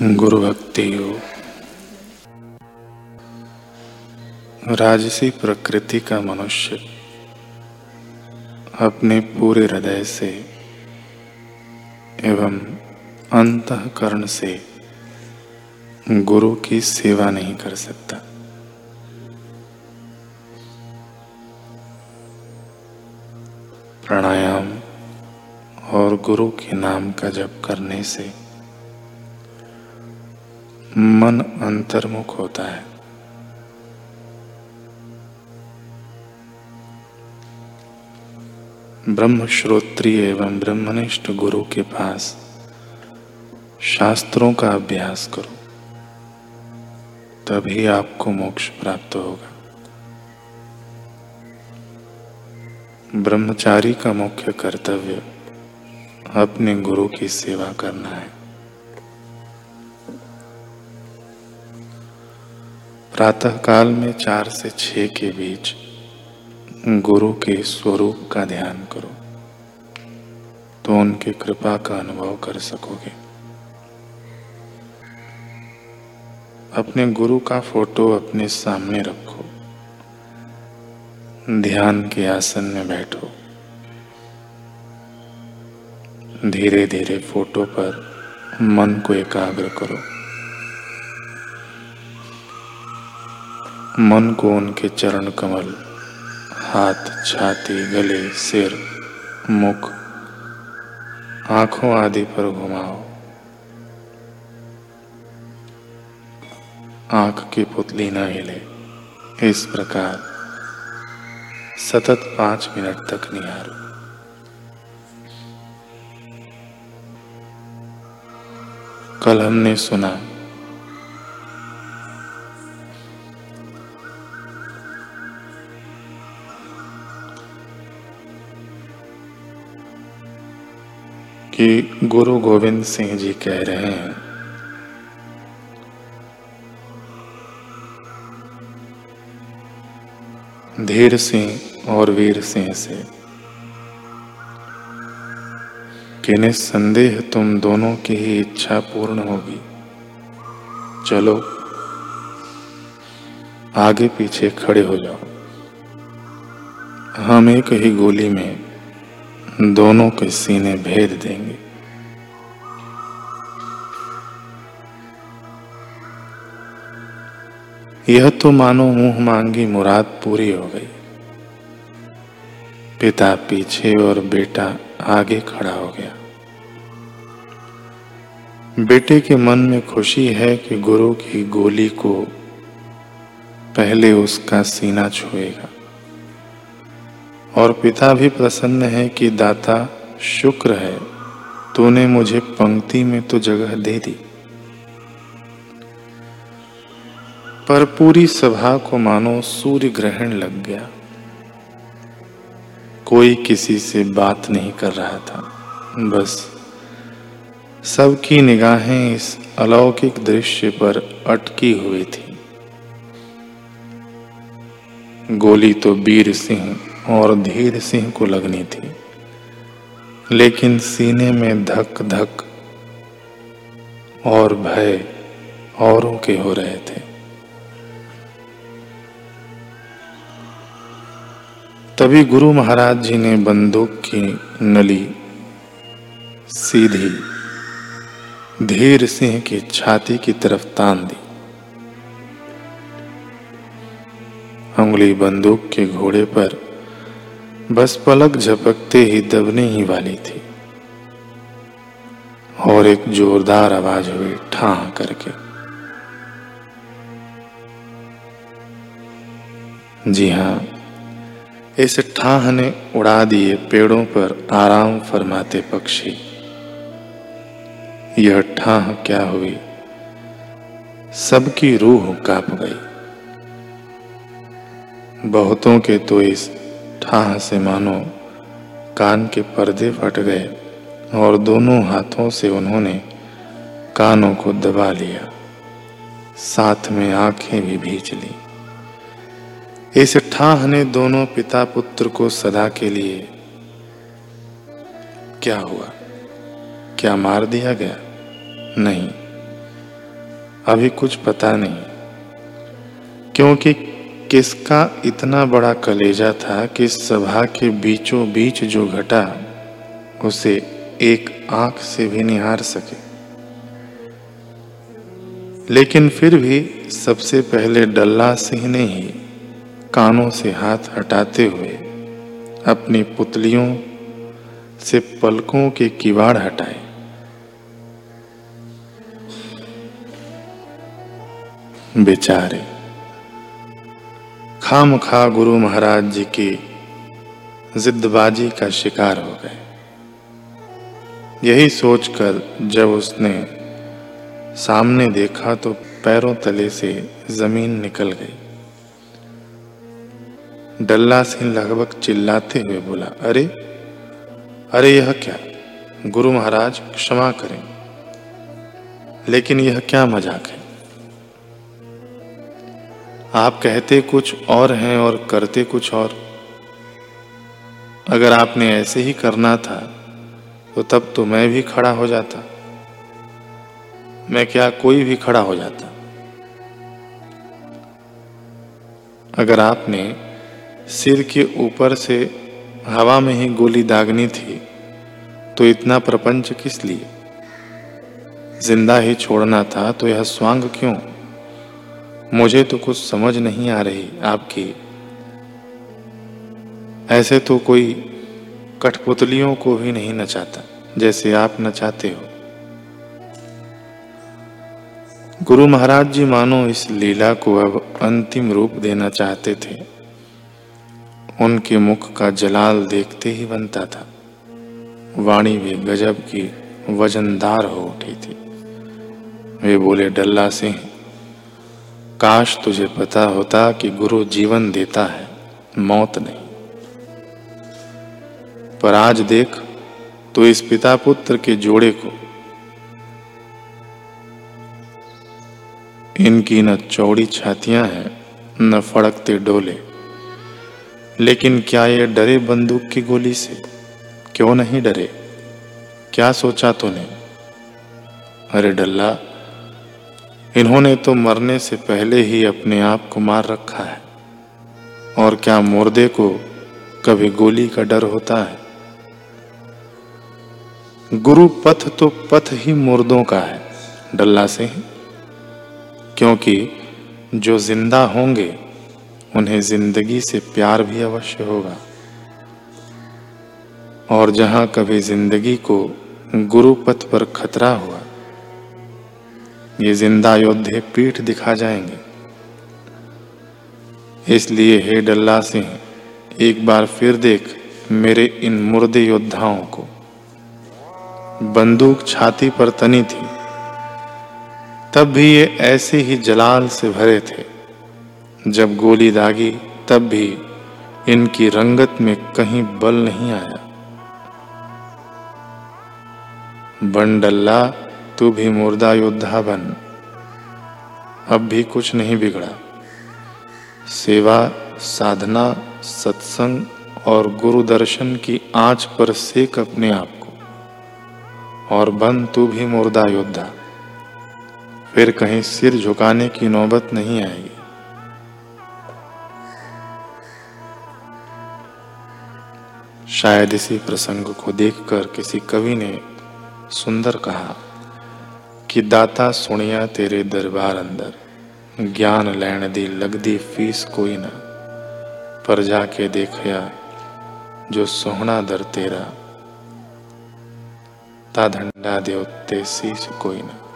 गुरु भक्ति योग। राजसी प्रकृति का मनुष्य अपने पूरे हृदय से एवं अंतकरण से गुरु की सेवा नहीं कर सकता। प्राणायाम और गुरु के नाम का जप करने से मन अंतर्मुख होता है। ब्रह्म श्रोत्रिय एवं ब्रह्मनिष्ठ गुरु के पास शास्त्रों का अभ्यास करो। तभी आपको मोक्ष प्राप्त होगा। ब्रह्मचारी का मुख्य कर्तव्य अपने गुरु की सेवा करना है। प्रातः काल में चार से छ के बीच गुरु के स्वरूप का ध्यान करो। तो उनकी कृपा का अनुभव कर सकोगे। अपने गुरु का फ़ोटो अपने सामने रखो। ध्यान के आसन में बैठो। धीरे धीरे फ़ोटो पर मन को एकाग्र करो। मन को उनके चरण कमल, हाथ छाती, गले, सिर, मुख, आँखों आदि पर घुमाओ। आँख की पुतली न हिले। इस प्रकार सतत पाँच मिनट तक निहारो। कल हमने सुना कि गुरु गोविंद सिंह जी कह रहे हैं। धीर सिंह और वीर सिंह से कि निसंदेह तुम दोनों की ही इच्छा पूर्ण होगी। चलो, आगे पीछे खड़े हो जाओ। हम एक ही गोली में दोनों के सीने भेद देंगे। यह तो मानो मुँह मांगी मुराद पूरी हो गई। पिता पीछे और बेटा आगे खड़ा हो गया। बेटे के मन में खुशी है कि गुरु की गोली को पहले उसका सीना छुएगा। और पिता भी प्रसन्न है कि दाता, शुक्र है, तूने मुझे पंक्ति में तो जगह दे दी। पर पूरी सभा को मानो सूर्य ग्रहण लग गया। कोई किसी से बात नहीं कर रहा था। बस सबकी निगाहें इस अलौकिक दृश्य पर अटकी हुई थी। गोली तो वीर सिंह और धीर सिंह को लगनी थी। लेकिन सीने में धक धक और भय औरों के हो रहे थे। तभी गुरु महाराज जी ने बंदूक की नली सीधी धीर सिंह की छाती की तरफ़ तान दी। उंगली बंदूक के घोड़े पर बस पलक झपकते ही दबने ही वाली थी। और एक जोरदार आवाज़ हुई ठाह करके। जी हाँ, इस ठाह ने उड़ा दिए पेड़ों पर आराम फरमाते पक्षी। यह ठाह क्या हुई? सबकी रूह काँप गई। बहुतों के तो इस ठाह से मानो, कान के पर्दे फट गए और दोनों हाथों से उन्होंने कानों को दबा लिया। साथ में आँखें भी भींच ली। इस ठाह ने दोनों पिता पुत्र को सदा के लिए क्या हुआ? क्या मार दिया गया? नहीं। अभी कुछ पता नहीं। क्योंकि किसका इतना बड़ा कलेजा था कि सभा के बीचों बीच जो घटा, उसे एक आँख से भी निहार सके। लेकिन फिर भी सबसे पहले डल्ला सिंह ने ही कानों से हाथ हटाते हुए अपनी पुतलियों से पलकों के किवाड़ हटाए। बेचारे खाम खा गुरु महाराज जी की जिद्दबाजी का शिकार हो गए। यही सोचकर जब उसने सामने देखा तो पैरों तले से ज़मीन निकल गई। डल्ला सिंह लगभग चिल्लाते हुए बोला, अरे अरे यह क्या? गुरु महाराज, क्षमा करें। लेकिन यह क्या मज़ाक है? आप कहते कुछ और हैं और करते कुछ और। अगर आपने ऐसे ही करना था तो तब तो मैं भी खड़ा हो जाता। मैं क्या कोई भी खड़ा हो जाता? अगर आपने सिर के ऊपर से हवा में ही गोली दागनी थी तो इतना प्रपंच किस लिए? ज़िंदा ही छोड़ना था तो यह स्वांग क्यों? मुझे तो कुछ समझ नहीं आ रही आपकी। ऐसे तो कोई कठपुतलियों को भी नहीं नचाता, जैसे आप नचाते हो। गुरु महाराज जी मानो इस लीला को अब अंतिम रूप देना चाहते थे। उनके मुख का जलाल देखते ही बनता था। वाणी भी गजब की वजनदार हो उठी थी। वे बोले, डल्ला सिंह काश तुझे पता होता कि गुरु जीवन देता है, मौत नहीं। पर आज देख तो इस पिता पुत्र के जोड़े को, इनकी न चौड़ी छातियाँ हैं, न फड़कते डोले। लेकिन क्या ये डरे बंदूक की गोली से? क्यों नहीं डरे? क्या सोचा तूने? अरे डल्ला इन्होंने तो मरने से पहले ही अपने आप को मार रखा है। और क्या मुर्दे को कभी गोली का डर होता है? गुरु पथ तो पथ ही मुर्दों का है, डल्ला से क्योंकि जो ज़िंदा होंगे, उन्हें ज़िंदगी से प्यार भी अवश्य होगा। और जहाँ कभी ज़िंदगी को गुरु पथ पर खतरा हुआ ये ज़िंदा योद्धे पीठ दिखा जाएँगे। इसलिए हे डल्ला सिंह एक बार फिर देख मेरे इन मुर्दे योद्धाओं को। बंदूक छाती पर तनी थी, तब भी ये ऐसे ही जलाल से भरे थे। जब गोली दागी, तब भी इनकी रंगत में कहीं बल नहीं आया। बंडल्ला तू भी मुर्दा योद्धा बन। अब भी कुछ नहीं बिगड़ा। सेवा, साधना, सत्संग और गुरु दर्शन की आँच पर सेक अपने आप को। और बन तू भी मुर्दा योद्धा। फिर कहीं सिर झुकाने की नौबत नहीं आएगी। शायद इसी प्रसंग को देखकर किसी कवि ने सुंदर कहा कि दाता सुनिया तेरे दरबार अंदर। ज्ञान लैण दी लगदी फ़ीस कोई ना। पर जाके देखया, जो सोहना दर तेरा, ता धंडा दे उत्ते सीस कोई ना।